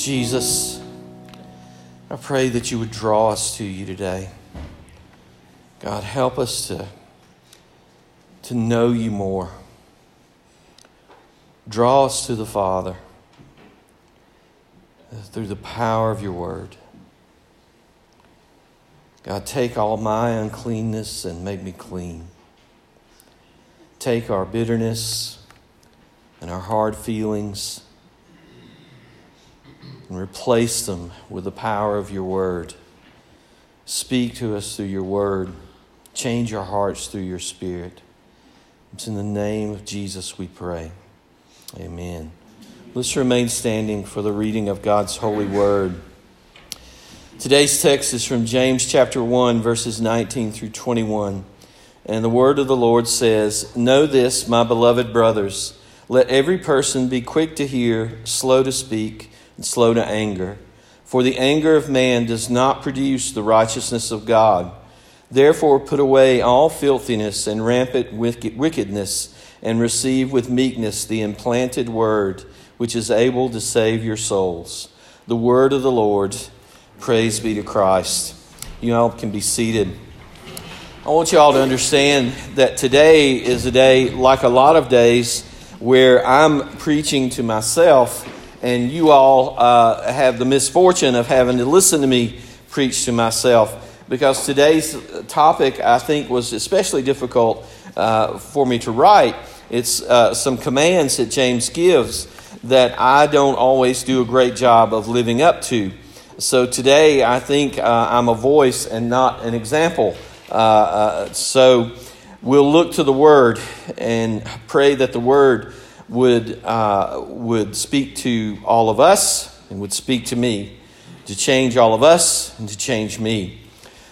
Jesus, I pray that you would draw us to you today. God, help us to, to know you more. Draw us to the Father through the power of your word. God, take all my uncleanness and make me clean. Take our bitterness and our hard feelings and replace them with the power of your word. Speak to us through your word. Change our hearts through your spirit. It's in the name of Jesus we pray. Amen. Let's remain standing for the reading of God's holy word. Today's text is from James chapter 1, verses 19 through 21. And the word of the Lord says, Know this, my beloved brothers. Let every person be quick to hear, slow to speak, and slow to anger. For the anger of man does not produce the righteousness of God. Therefore, put away all filthiness and rampant wickedness, and receive with meekness the implanted word, which is able to save your souls. The word of the Lord. Praise be to Christ. You all can be seated. I want you all to understand that today is a day like a lot of days where I'm preaching to myself, and you all uh, have the misfortune of having to listen to me preach to myself. Because today's topic, I think, was especially difficult uh, for me to write. It's uh, some commands that James gives that I don't always do a great job of living up to. So today, I think uh, I'm a voice and not an example. Uh, uh, so we'll look to the Word and pray that the Word would, uh, would speak to all of us and would speak to me to change all of us and to change me.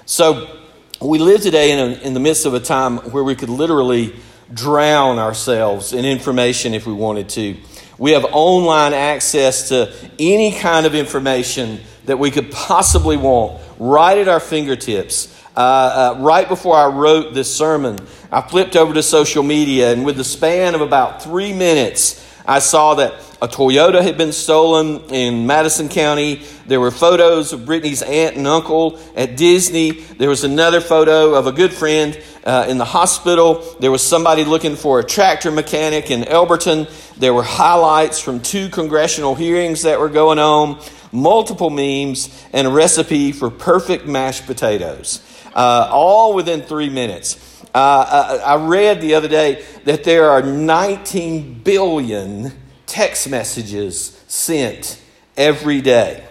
So, we live today in, a, in the midst of a time where we could literally drown ourselves in information if we wanted to. We have online access to any kind of information that we could possibly want right at our fingertips. Uh, uh, right before I wrote this sermon, I flipped over to social media, and with the span of about three minutes, I saw that a Toyota had been stolen in Madison County. There were photos of Brittany's aunt and uncle at Disney. There was another photo of a good friend uh, in the hospital. There was somebody looking for a tractor mechanic in Elberton. There were highlights from two congressional hearings that were going on, multiple memes, and a recipe for perfect mashed potatoes uh, all within three minutes. Uh, I, I read the other day that there are 19 billion text messages sent every day.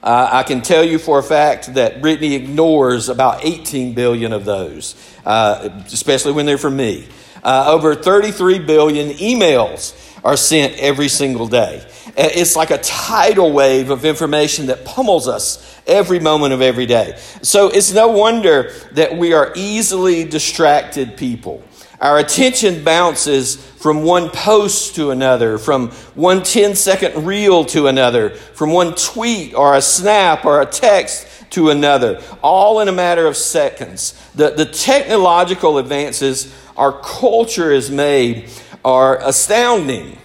Uh, I can tell you for a fact that Brittany ignores about 18 billion of those, uh, especially when they're from me. Uh, over 33 billion emails are sent every single day. It's like a tidal wave of information that pummels us every moment of every day. So it's no wonder that we are easily distracted people. Our attention bounces from one post to another, from one 10 second reel to another, from one tweet or a snap or a text to another, all in a matter of seconds. The, the technological advances our culture has made are astounding.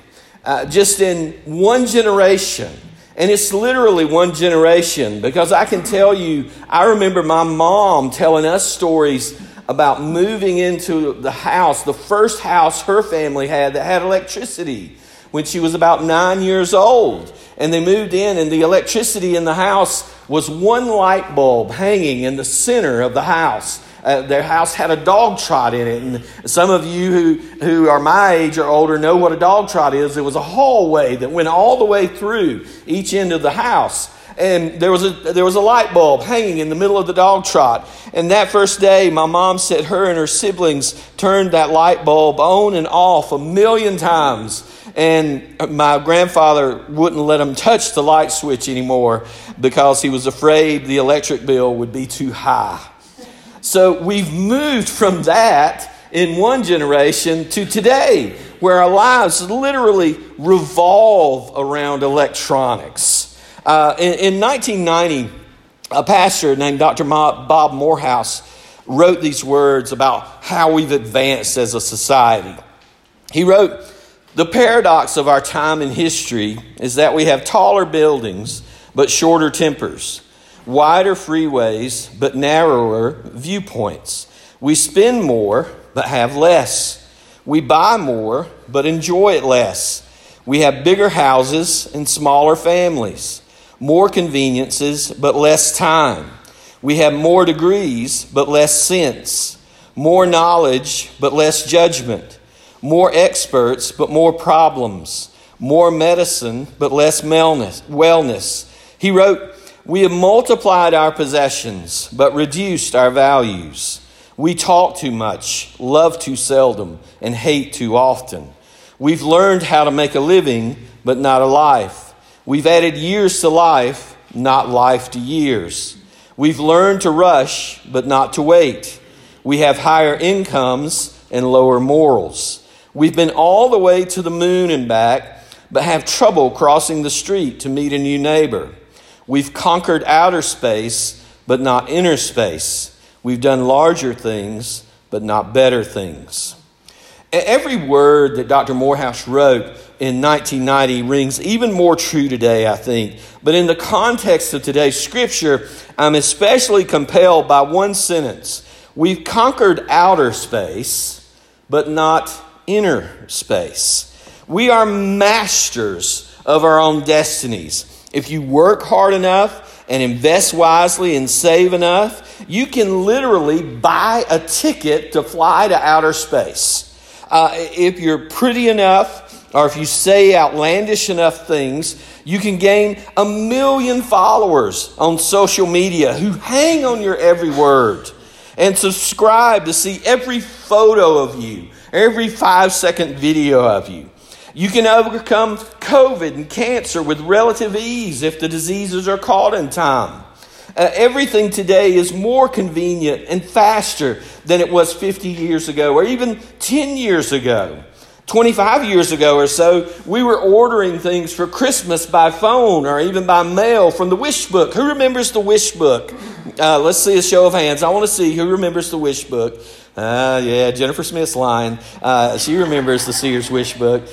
Uh, just in one generation, and it's literally one generation because I can tell you, I remember my mom telling us stories about moving into the house, the first house her family had that had electricity when she was about nine years old. And they moved in, and the electricity in the house was one light bulb hanging in the center of the house. Uh, their house had a dog trot in it. And some of you who, who are my age or older know what a dog trot is. It was a hallway that went all the way through each end of the house. And there was, a, there was a light bulb hanging in the middle of the dog trot. And that first day, my mom said her and her siblings turned that light bulb on and off a million times. And my grandfather wouldn't let them touch the light switch anymore because he was afraid the electric bill would be too high. So we've moved from that in one generation to today, where our lives literally revolve around electronics. Uh, in, in 1990, a pastor named Dr. Bob Morehouse wrote these words about how we've advanced as a society. He wrote, The paradox of our time in history is that we have taller buildings but shorter tempers, wider freeways but narrower viewpoints. We spend more but have less. We buy more but enjoy it less. We have bigger houses and smaller families, more conveniences but less time. We have more degrees but less sense, more knowledge but less judgment more experts, but more problems, more medicine, but less wellness. He wrote, We have multiplied our possessions, but reduced our values. We talk too much, love too seldom, and hate too often. We've learned how to make a living, but not a life. We've added years to life, not life to years. We've learned to rush, but not to wait. We have higher incomes and lower morals. We've been all the way to the moon and back, but have trouble crossing the street to meet a new neighbor. We've conquered outer space, but not inner space. We've done larger things, but not better things. Every word that Dr. Morehouse wrote in 1990 rings even more true today, I think. But in the context of today's scripture, I'm especially compelled by one sentence. We've conquered outer space, but not inner space. We are masters of our own destinies. If you work hard enough and invest wisely and save enough, you can literally buy a ticket to fly to outer space. Uh, if you're pretty enough, or if you say outlandish enough things, you can gain a million followers on social media who hang on your every word and subscribe to see every photo of you every five second video of you. You can overcome COVID and cancer with relative ease if the diseases are caught in time. Uh, everything today is more convenient and faster than it was 50 years ago or even 10 years ago. 25 years ago or so, we were ordering things for Christmas by phone or even by mail from the Wish Book. Who remembers the Wish Book? Uh, let's see a show of hands. I want to see who remembers the Wish Book. Uh, yeah, Jennifer Smith's line. Uh, she remembers the Sears Wish Book.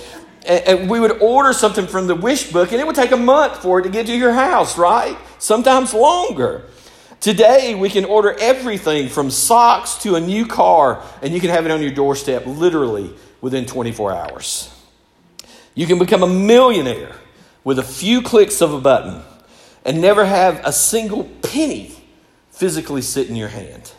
And, we would order something from the Wish Book, and it would take a month for it to get to your house, right? Sometimes longer. Today, we can order everything from socks to a new car, and you can have it on your doorstep literally within 24 hours. You can become a millionaire with a few clicks of a button and never have a single penny physically sit in your hand.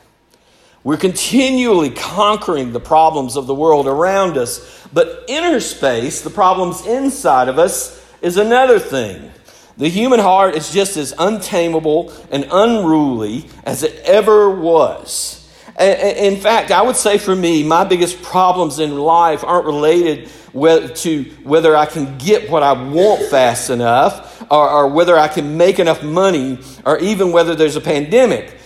We're continually conquering the problems of the world around us, but inner space, the problems inside of us, is another thing. The human heart is just as untamable and unruly as it ever was. In fact, I would say for me, my biggest problems in life aren't related to whether I can get what I want fast enough, or, whether I can make enough money, or even whether there's a pandemic.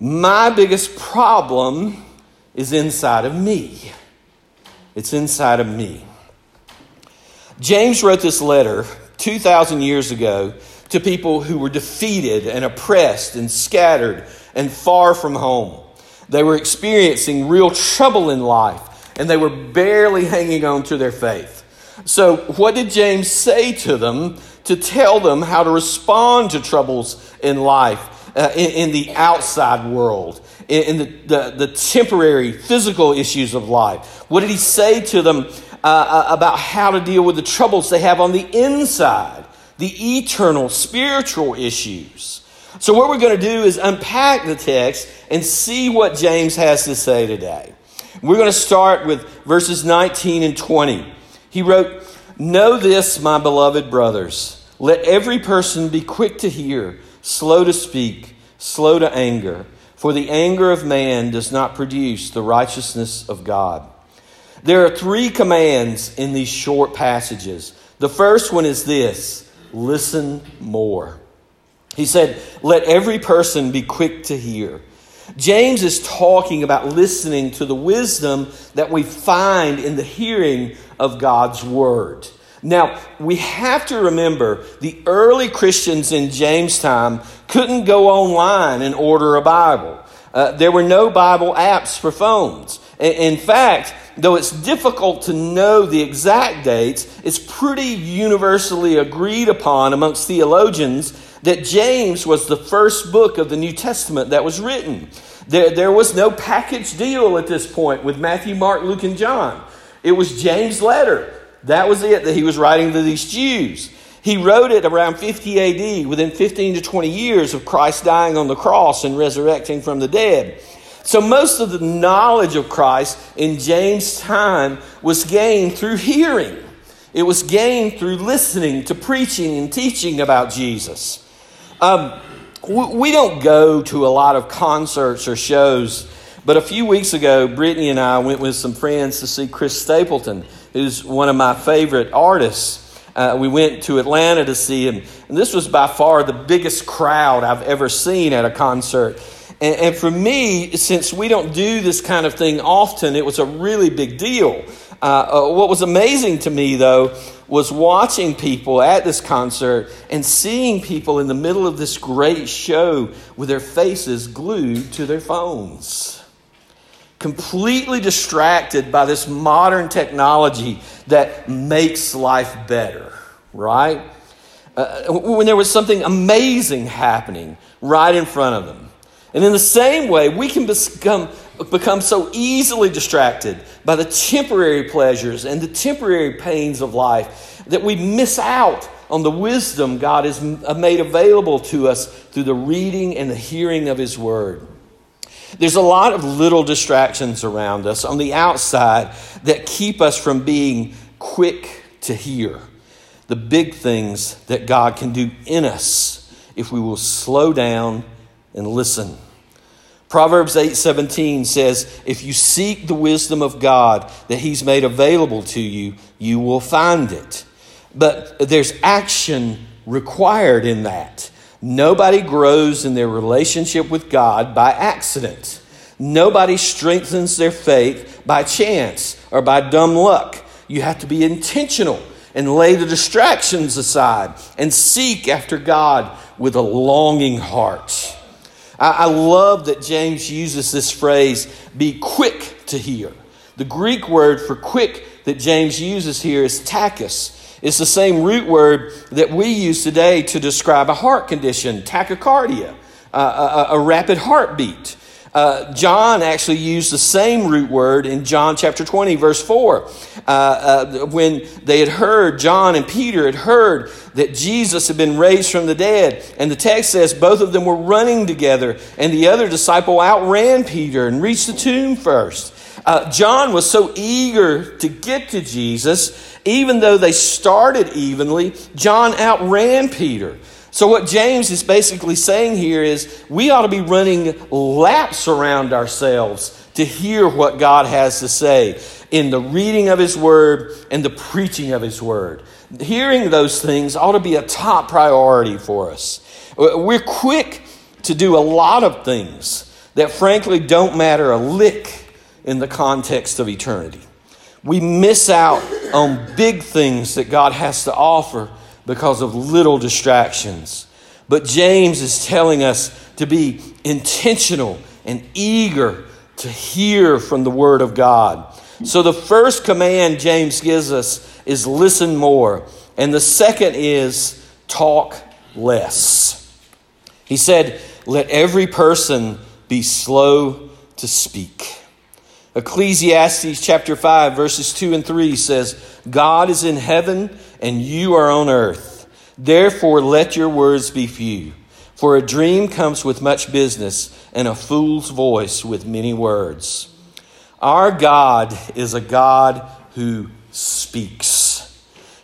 My biggest problem is inside of me. It's inside of me. James wrote this letter 2,000 years ago to people who were defeated and oppressed and scattered and far from home. They were experiencing real trouble in life and they were barely hanging on to their faith. So, what did James say to them to tell them how to respond to troubles in life? Uh, in, in, the outside world, in, in the, the, the, temporary physical issues of life? What did he say to them uh, uh, about how to deal with the troubles they have on the inside, the eternal spiritual issues? So, what we're going to do is unpack the text and see what James has to say today. We're going to start with verses 19 and 20. He wrote, Know this, my beloved brothers. Let every person be quick to hear slow to speak, slow to anger, for the anger of man does not produce the righteousness of God. There are three commands in these short passages. The first one is this listen more. He said, Let every person be quick to hear. James is talking about listening to the wisdom that we find in the hearing of God's word. Now, we have to remember the early Christians in James' time couldn't go online and order a Bible. Uh, there were no Bible apps for phones. In fact, though it's difficult to know the exact dates, it's pretty universally agreed upon amongst theologians that James was the first book of the New Testament that was written. There, there was no package deal at this point with Matthew, Mark, Luke, and John. It was James' letter. That was it that he was writing to these Jews. He wrote it around 50 AD, within 15 to 20 years of Christ dying on the cross and resurrecting from the dead. So, most of the knowledge of Christ in James' time was gained through hearing. It was gained through listening to preaching and teaching about Jesus. Um, we don't go to a lot of concerts or shows, but a few weeks ago, Brittany and I went with some friends to see Chris Stapleton, who's one of my favorite artists. Uh, we went to Atlanta to see him, and this was by far the biggest crowd I've ever seen at a concert. And, and for me, since we don't do this kind of thing often, it was a really big deal. Uh, uh, what was amazing to me, though, was watching people at this concert and seeing people in the middle of this great show with their faces glued to their phones. Completely distracted by this modern technology that makes life better, right? Uh, when there was something amazing happening right in front of them. And in the same way, we can become, become so easily distracted by the temporary pleasures and the temporary pains of life that we miss out on the wisdom God has made available to us through the reading and the hearing of His Word. There's a lot of little distractions around us on the outside that keep us from being quick to hear the big things that God can do in us if we will slow down and listen. Proverbs 8:17 says, "If you seek the wisdom of God that he's made available to you, you will find it." But there's action required in that. Nobody grows in their relationship with God by accident. Nobody strengthens their faith by chance or by dumb luck. You have to be intentional and lay the distractions aside and seek after God with a longing heart. I, love that James uses this phrase, be quick to hear. The Greek word for quick that James uses here is tachys. It's the same root word that we use today to describe a heart condition, tachycardia, uh, a, a, rapid heartbeat. Uh, John actually used the same root word in John chapter 20, verse 4. Uh, uh, when they had heard, John and Peter had heard that Jesus had been raised from the dead. And the text says both of them were running together, and the other disciple outran Peter and reached the tomb first. Uh, John was so eager to get to Jesus, even though they started evenly, John outran Peter. So, what James is basically saying here is we ought to be running laps around ourselves to hear what God has to say in the reading of His Word and the preaching of His Word. Hearing those things ought to be a top priority for us. We're quick to do a lot of things that, frankly, don't matter a lick in the context of eternity. We miss out on big things that God has to offer because of little distractions. But James is telling us to be intentional and eager to hear from the Word of God. So the first command James gives us is listen more. And the second is talk less. He said, Let every person be slow to speak. Ecclesiastes chapter 5, verses 2 and 3 says, God is in heaven and you are on earth. Therefore, let your words be few. For a dream comes with much business, and a fool's voice with many words. Our God is a God who speaks.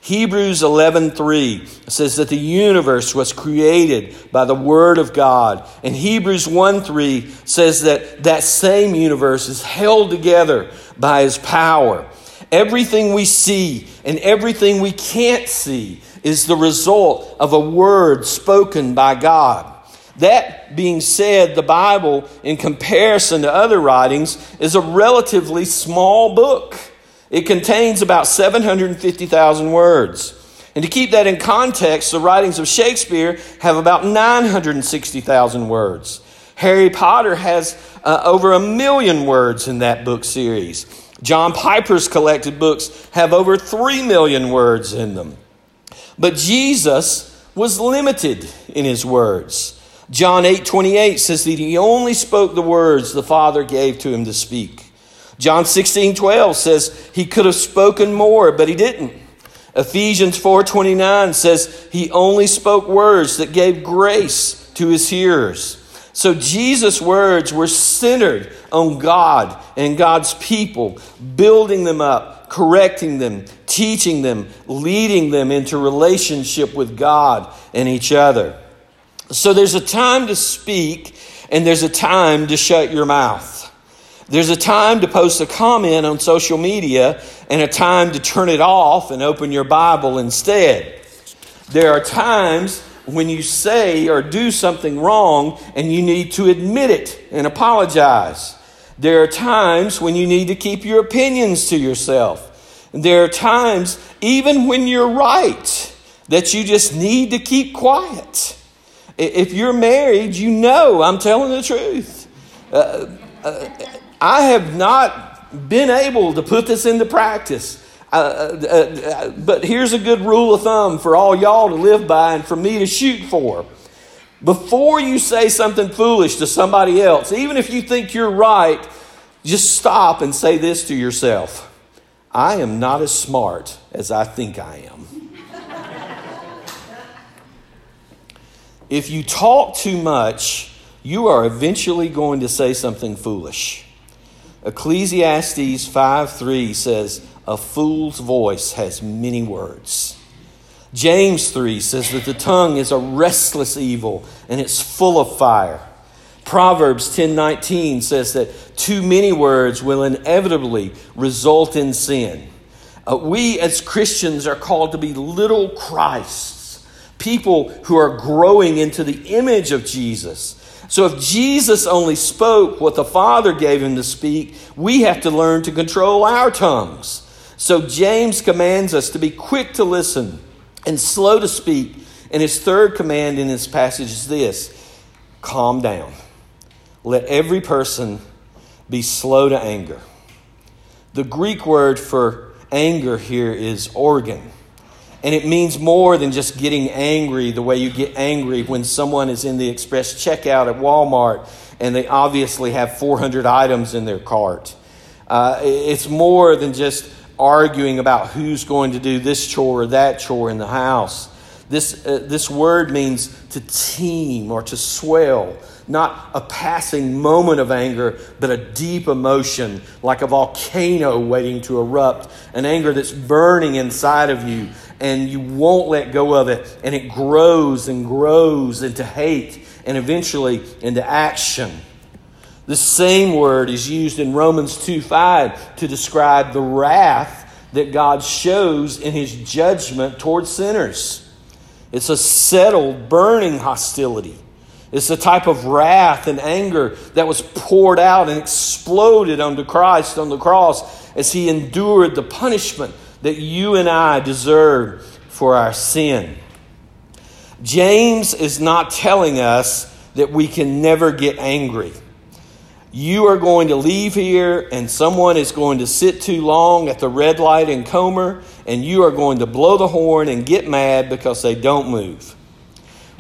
Hebrews 11:3 says that the universe was created by the word of God. And Hebrews 1:3 says that that same universe is held together by his power. Everything we see and everything we can't see is the result of a word spoken by God. That being said, the Bible, in comparison to other writings, is a relatively small book. It contains about 750,000 words. And to keep that in context, the writings of Shakespeare have about 960,000 words. Harry Potter has uh, over a million words in that book series. John Piper's collected books have over 3 million words in them. But Jesus was limited in his words. John 8 28 says that he only spoke the words the Father gave to him to speak. John 16 12 says he could have spoken more, but he didn't. Ephesians 4:29 says he only spoke words that gave grace to his hearers. So Jesus' words were centered on God and God's people, building them up, correcting them, teaching them, leading them into relationship with God and each other. So there's a time to speak and there's a time to shut your mouth. There's a time to post a comment on social media and a time to turn it off and open your Bible instead. There are times when you say or do something wrong and you need to admit it and apologize. There are times when you need to keep your opinions to yourself. There are times, even when you're right, that you just need to keep quiet. If you're married, you know I'm telling the truth. Uh, uh, I have not been able to put this into practice. Uh, uh, uh, but here's a good rule of thumb for all y'all to live by and for me to shoot for. Before you say something foolish to somebody else, even if you think you're right, just stop and say this to yourself I am not as smart as I think I am. if you talk too much, you are eventually going to say something foolish. Ecclesiastes 5 3 says, A fool's voice has many words. James 3 says that the tongue is a restless evil and it's full of fire. Proverbs 10:19 says that too many words will inevitably result in sin. Uh, we as Christians are called to be little Christs, people who are growing into the image of Jesus. So if Jesus only spoke what the Father gave him to speak, we have to learn to control our tongues. So James commands us to be quick to listen and slow to speak. And his third command in this passage is this calm down. Let every person be slow to anger. The Greek word for anger here is orge. And it means more than just getting angry the way you get angry when someone is in the express checkout at Walmart and they obviously have 400 items in their cart. Uh, it's more than just arguing about who's going to do this chore or that chore in the house. This, uh, this word means to teem or to swell, not a passing moment of anger, but a deep emotion, like a volcano waiting to erupt, an anger that's burning inside of you and you won't let go of it, and it grows and grows into hate and eventually into action. The same word is used in Romans 2 5 to describe the wrath that God shows in his judgment towards sinners. It's a settled, burning hostility. It's the type of wrath and anger that was poured out and exploded onto Christ on the cross as he endured the punishment that you and I deserve for our sin. James is not telling us that we can never get angry. You are going to leave here, and someone is going to sit too long at the red light in Comer, and you are going to blow the horn and get mad because they don't move.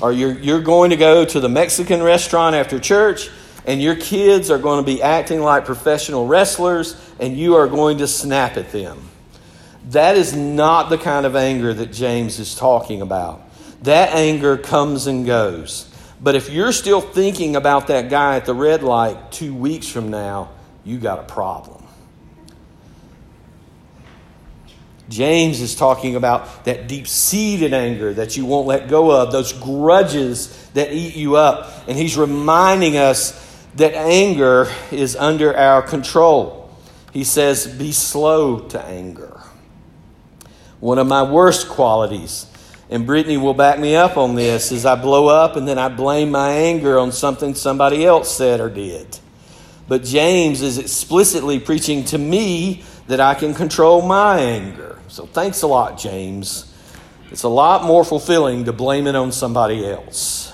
Or you're, you're going to go to the Mexican restaurant after church, and your kids are going to be acting like professional wrestlers, and you are going to snap at them. That is not the kind of anger that James is talking about. That anger comes and goes. But if you're still thinking about that guy at the red light two weeks from now, you got a problem. James is talking about that deep seated anger that you won't let go of, those grudges that eat you up. And he's reminding us that anger is under our control. He says, Be slow to anger one of my worst qualities. And Brittany will back me up on this is I blow up and then I blame my anger on something somebody else said or did. But James is explicitly preaching to me that I can control my anger. So thanks a lot, James. It's a lot more fulfilling to blame it on somebody else.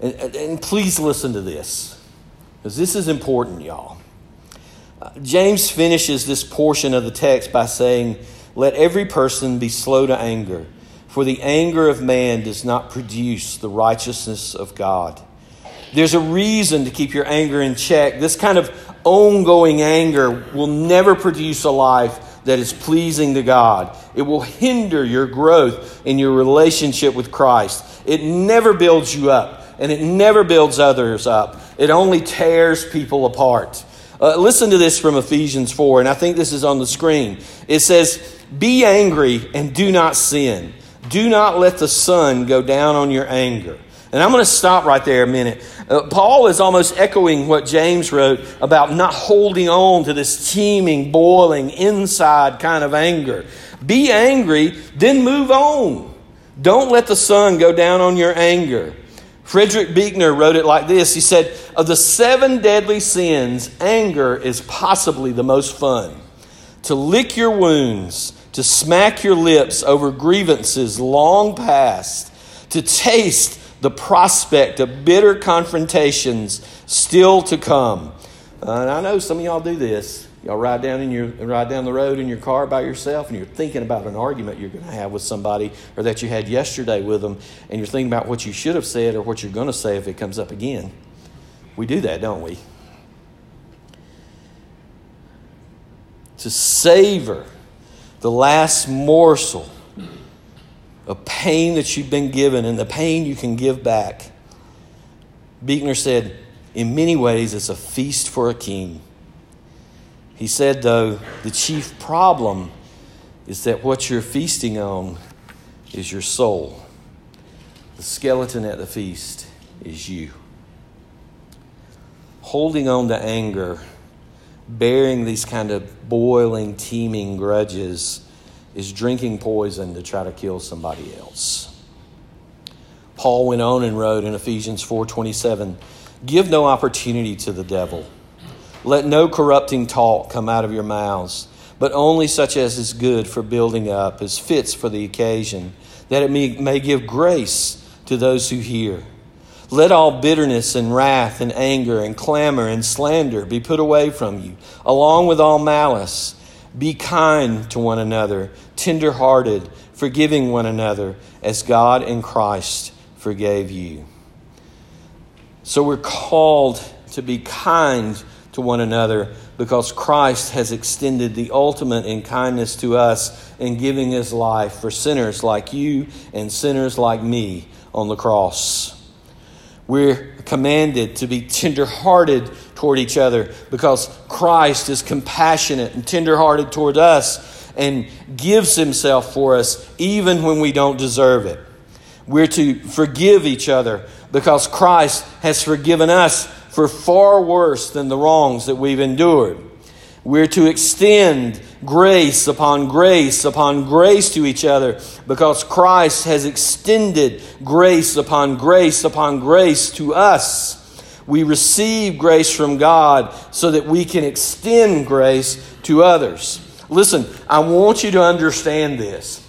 And, and please listen to this, because this is important, y'all. James finishes this portion of the text by saying, Let every person be slow to anger, for the anger of man does not produce the righteousness of God. There's a reason to keep your anger in check. This kind of ongoing anger will never produce a life that is pleasing to God. It will hinder your growth in your relationship with Christ. It never builds you up, and it never builds others up. It only tears people apart. Uh, listen to this from Ephesians 4, and I think this is on the screen. It says, Be angry and do not sin. Do not let the sun go down on your anger. And I'm going to stop right there a minute. Uh, Paul is almost echoing what James wrote about not holding on to this teeming, boiling, inside kind of anger. Be angry, then move on. Don't let the sun go down on your anger. Frederick Buechner wrote it like this He said, Of the seven deadly sins, anger is possibly the most fun. To lick your wounds, to smack your lips over grievances long past, to taste the prospect of bitter confrontations still to come. Uh, and I know some of y'all do this. Y'all ride down in your ride down the road in your car by yourself, and you're thinking about an argument you're going to have with somebody, or that you had yesterday with them, and you're thinking about what you should have said or what you're going to say if it comes up again. We do that, don't we? To savor the last morsel of pain that you've been given and the pain you can give back. Buechner said, in many ways, it's a feast for a king. He said, though, the chief problem is that what you're feasting on is your soul. The skeleton at the feast is you. Holding on to anger, bearing these kind of boiling, teeming grudges is drinking poison to try to kill somebody else. Paul went on and wrote in Ephesians 4:27, "Give no opportunity to the devil. Let no corrupting talk come out of your mouths, but only such as is good for building up, as fits for the occasion, that it may, may give grace to those who hear." Let all bitterness and wrath and anger and clamor and slander be put away from you, along with all malice. Be kind to one another, tenderhearted, forgiving one another, as God in Christ forgave you. So we're called to be kind to one another because Christ has extended the ultimate in kindness to us in giving his life for sinners like you and sinners like me on the cross. We're commanded to be tenderhearted toward each other because Christ is compassionate and tenderhearted toward us and gives himself for us even when we don't deserve it. We're to forgive each other because Christ has forgiven us for far worse than the wrongs that we've endured. We're to extend grace upon grace upon grace to each other because Christ has extended grace upon grace upon grace to us. We receive grace from God so that we can extend grace to others. Listen, I want you to understand this.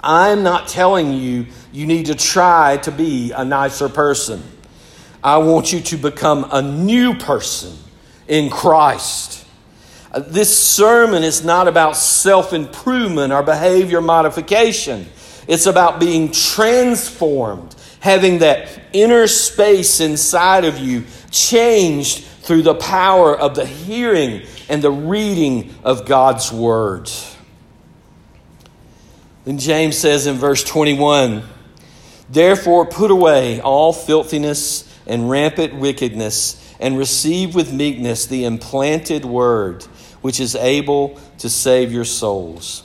I'm not telling you you need to try to be a nicer person. I want you to become a new person in Christ. Uh, this sermon is not about self improvement or behavior modification. It's about being transformed, having that inner space inside of you changed through the power of the hearing and the reading of God's Word. Then James says in verse 21 Therefore, put away all filthiness and rampant wickedness, and receive with meekness the implanted Word which is able to save your souls.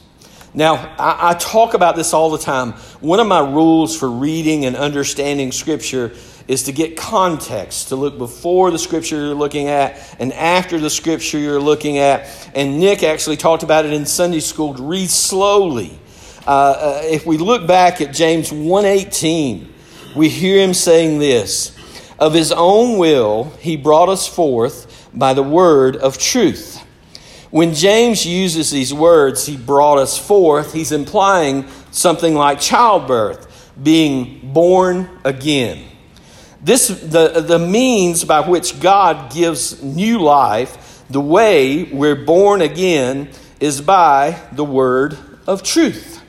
Now, I, I, talk about this all the time. One of my rules for reading and understanding Scripture is to get context, to look before the Scripture you're looking at and after the Scripture you're looking at. And Nick actually talked about it in Sunday school to read slowly. Uh, uh, if we look back at James 1:18, we hear him saying this: "Of his own will he brought us forth by the word of truth." When James uses these words, he brought us forth, he's implying something like childbirth, being born again. This the, the means by which God gives new life, The way we're born again is by the word of truth.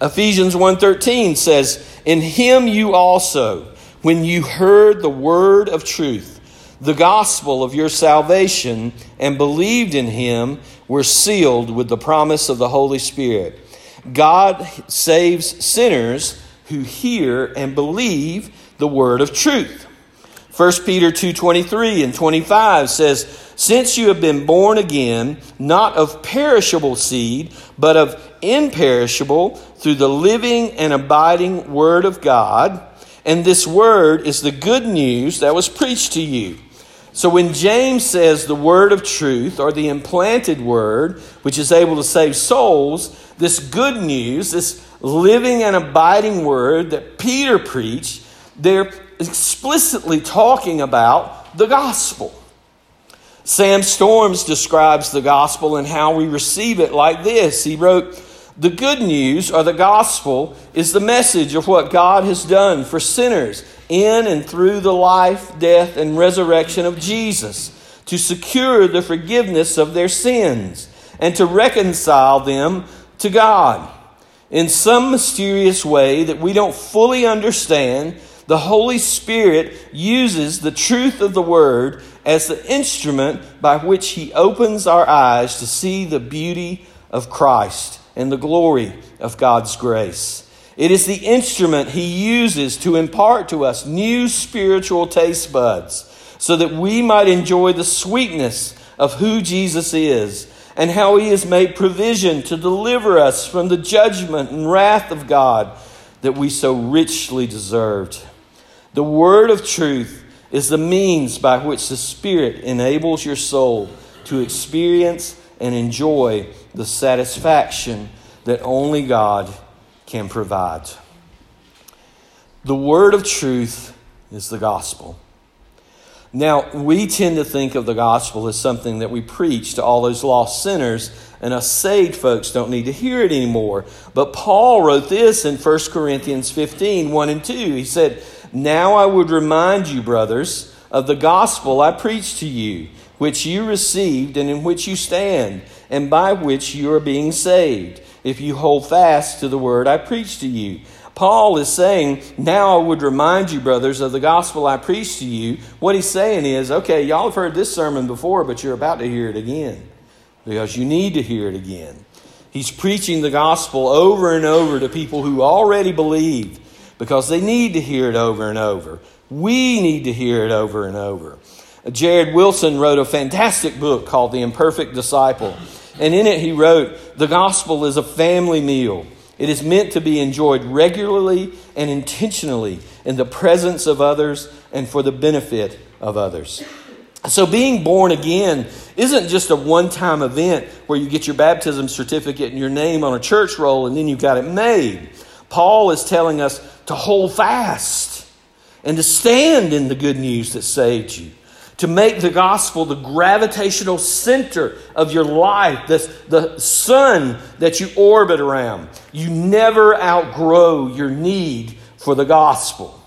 Ephesians 1:13 says, "In him you also, when you heard the word of truth, the gospel of your salvation, and believed in him, were sealed with the promise of the Holy Spirit." God saves sinners who hear and believe the word of truth. 1 Peter 2:23 and 25 says, "Since you have been born again, not of perishable seed, but of imperishable through the living and abiding word of God, and this word is the good news that was preached to you." So when James says the word of truth or the implanted word, which is able to save souls, this good news, this living and abiding word that Peter preached, they're explicitly talking about the gospel. Sam Storms describes the gospel and how we receive it like this. He wrote, The good news or the gospel is the message of what God has done for sinners in and through the life, death, and resurrection of Jesus to secure the forgiveness of their sins and to reconcile them to God. In some mysterious way that we don't fully understand, the Holy Spirit uses the truth of the Word as the instrument by which He opens our eyes to see the beauty of Christ and the glory of God's grace. It is the instrument he uses to impart to us new spiritual taste buds so that we might enjoy the sweetness of who Jesus is and how he has made provision to deliver us from the judgment and wrath of God that we so richly deserved. The word of truth is the means by which the Spirit enables your soul to experience and enjoy the satisfaction that only God can provide. The word of truth is the gospel. Now, we tend to think of the gospel as something that we preach to all those lost sinners, and us saved folks don't need to hear it anymore. But Paul wrote this in 1 Corinthians 15 1 and 2. He said, Now I would remind you, brothers, of the gospel I preached to you, which you received and in which you stand, and by which you are being saved if you hold fast to the word I preached to you. Paul is saying, Now I would remind you, brothers, of the gospel I preached to you. What he's saying is, okay, y'all have heard this sermon before, but you're about to hear it again because you need to hear it again. He's preaching the gospel over and over to people who already believe because they need to hear it over and over. We need to hear it over and over. Jared Wilson wrote a fantastic book called The Imperfect Disciple. And in it, he wrote, The gospel is a family meal. It is meant to be enjoyed regularly and intentionally in the presence of others and for the benefit of others. So, being born again isn't just a one time event where you get your baptism certificate and your name on a church roll and then you've got it made. Paul is telling us to hold fast and to stand in the good news that saved you to make the gospel the gravitational center of your life, the, the sun that you orbit around. You never outgrow your need for the gospel.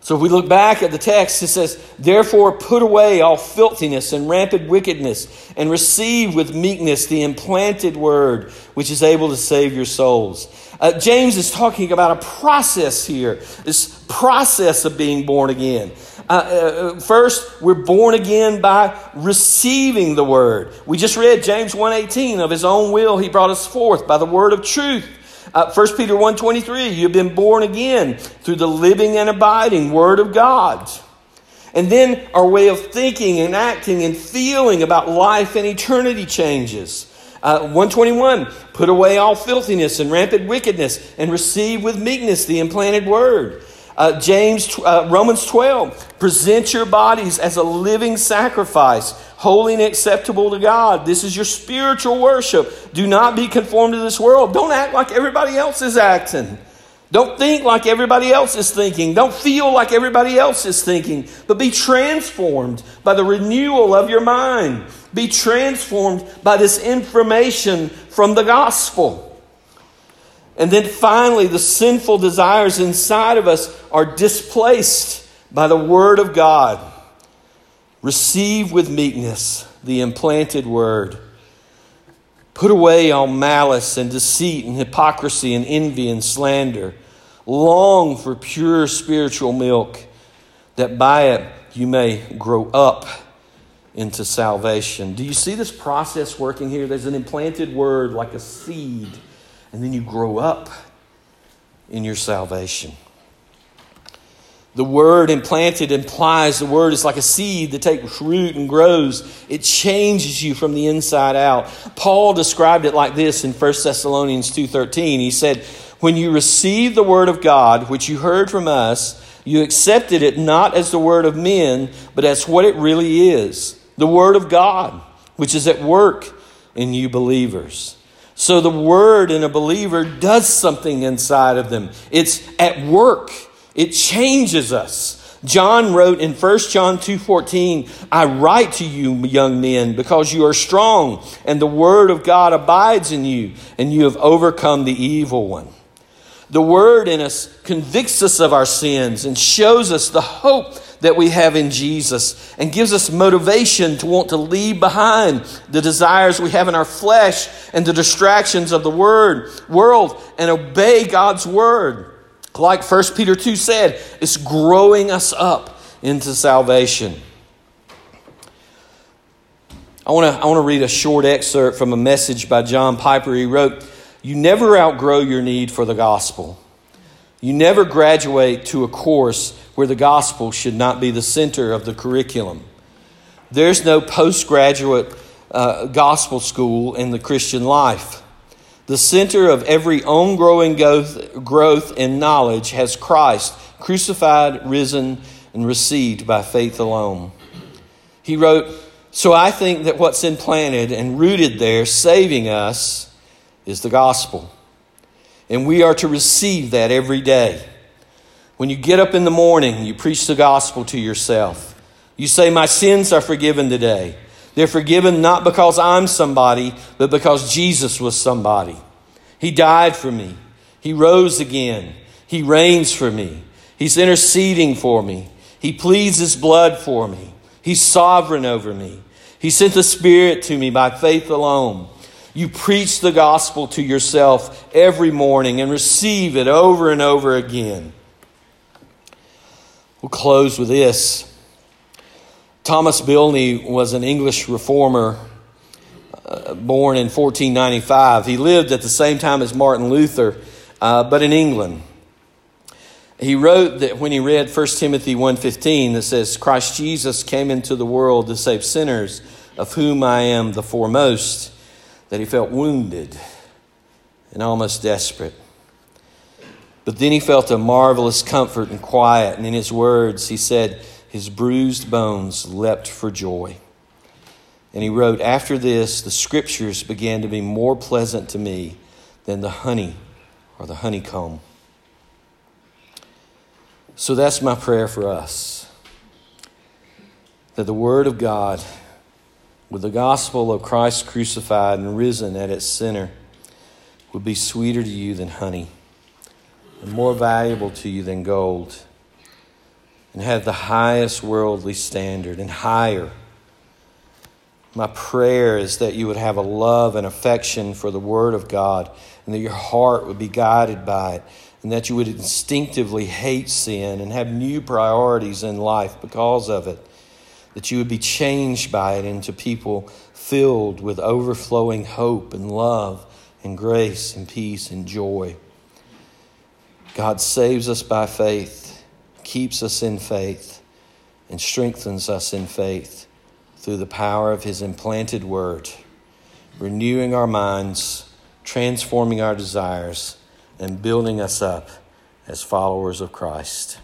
So if we look back at the text, it says, Therefore put away all filthiness and rampant wickedness, and receive with meekness the implanted word, which is able to save your souls. Uh, James is talking about a process here, this process of being born again. Uh, uh, first, we're born again by receiving the word. We just read James 1.18, of his own will he brought us forth by the word of truth. Uh, 1 Peter 1.23, you've been born again through the living and abiding Word of God. And then our way of thinking and acting and feeling about life and eternity changes. Uh, 121, put away all filthiness and rampant wickedness and receive with meekness the implanted word. Uh, James, uh, Romans 12, present your bodies as a living sacrifice, holy and acceptable to God. This is your spiritual worship. Do not be conformed to this world. Don't act like everybody else is acting. Don't think like everybody else is thinking. Don't feel like everybody else is thinking. But be transformed by the renewal of your mind. Be transformed by this information from the gospel. And then finally, the sinful desires inside of us are displaced by the Word of God. Receive with meekness the implanted word. Put away all malice and deceit and hypocrisy and envy and slander. Long for pure spiritual milk, that by it you may grow up into salvation. Do you see this process working here? There's an implanted word like a seed, and then you grow up in your salvation. The word implanted implies the word is like a seed that takes root and grows. It changes you from the inside out. Paul described it like this in 1 Thessalonians 2:13. He said, "When you received the word of God, which you heard from us, you accepted it not as the word of men, but as what it really is, the word of God, which is at work in you believers." So the word in a believer does something inside of them. It's at work. It changes us. John wrote in 1 John 2:14, "I write to you, young men, because you are strong, and the word of God abides in you, and you have overcome the evil one." The word in us convicts us of our sins and shows us the hope that we have in Jesus and gives us motivation to want to leave behind the desires we have in our flesh and the distractions of the word world and obey God's word. Like 1 Peter 2 said, it's growing us up into salvation. I want to I want to read a short excerpt from a message by John Piper. He wrote, "You never outgrow your need for the gospel. You never graduate to a course where the gospel should not be the center of the curriculum. There's no postgraduate uh, gospel school in the Christian life. The center of every ongoing growth, growth in knowledge has Christ, crucified, risen, and received by faith alone. He wrote, So I think that what's implanted and rooted there, saving us, is the gospel. And we are to receive that every day. When you get up in the morning, you preach the gospel to yourself. You say, My sins are forgiven today. They're forgiven not because I'm somebody, but because Jesus was somebody. He died for me. He rose again. He reigns for me. He's interceding for me. He pleads his blood for me. He's sovereign over me. He sent the Spirit to me by faith alone. You preach the gospel to yourself every morning and receive it over and over again. We'll close with this. Thomas Bilney was an English reformer uh, born in 1495. He lived at the same time as Martin Luther, uh, but in England. He wrote that when he read 1 Timothy 1:15 that says Christ Jesus came into the world to save sinners of whom I am the foremost that he felt wounded and almost desperate. But then he felt a marvelous comfort and quiet and in his words he said his bruised bones leapt for joy. And he wrote, After this, the scriptures began to be more pleasant to me than the honey or the honeycomb. So that's my prayer for us that the Word of God, with the gospel of Christ crucified and risen at its center, would be sweeter to you than honey and more valuable to you than gold and have the highest worldly standard and higher. My prayer is that you would have a love and affection for the Word of God and that your heart would be guided by it and that you would instinctively hate sin and have new priorities in life because of it. That you would be changed by it into people filled with overflowing hope and love and grace and peace and joy. God saves us by faith keeps us in faith and strengthens us in faith through the power of His implanted word, renewing our minds, transforming our desires, and building us up as followers of Christ.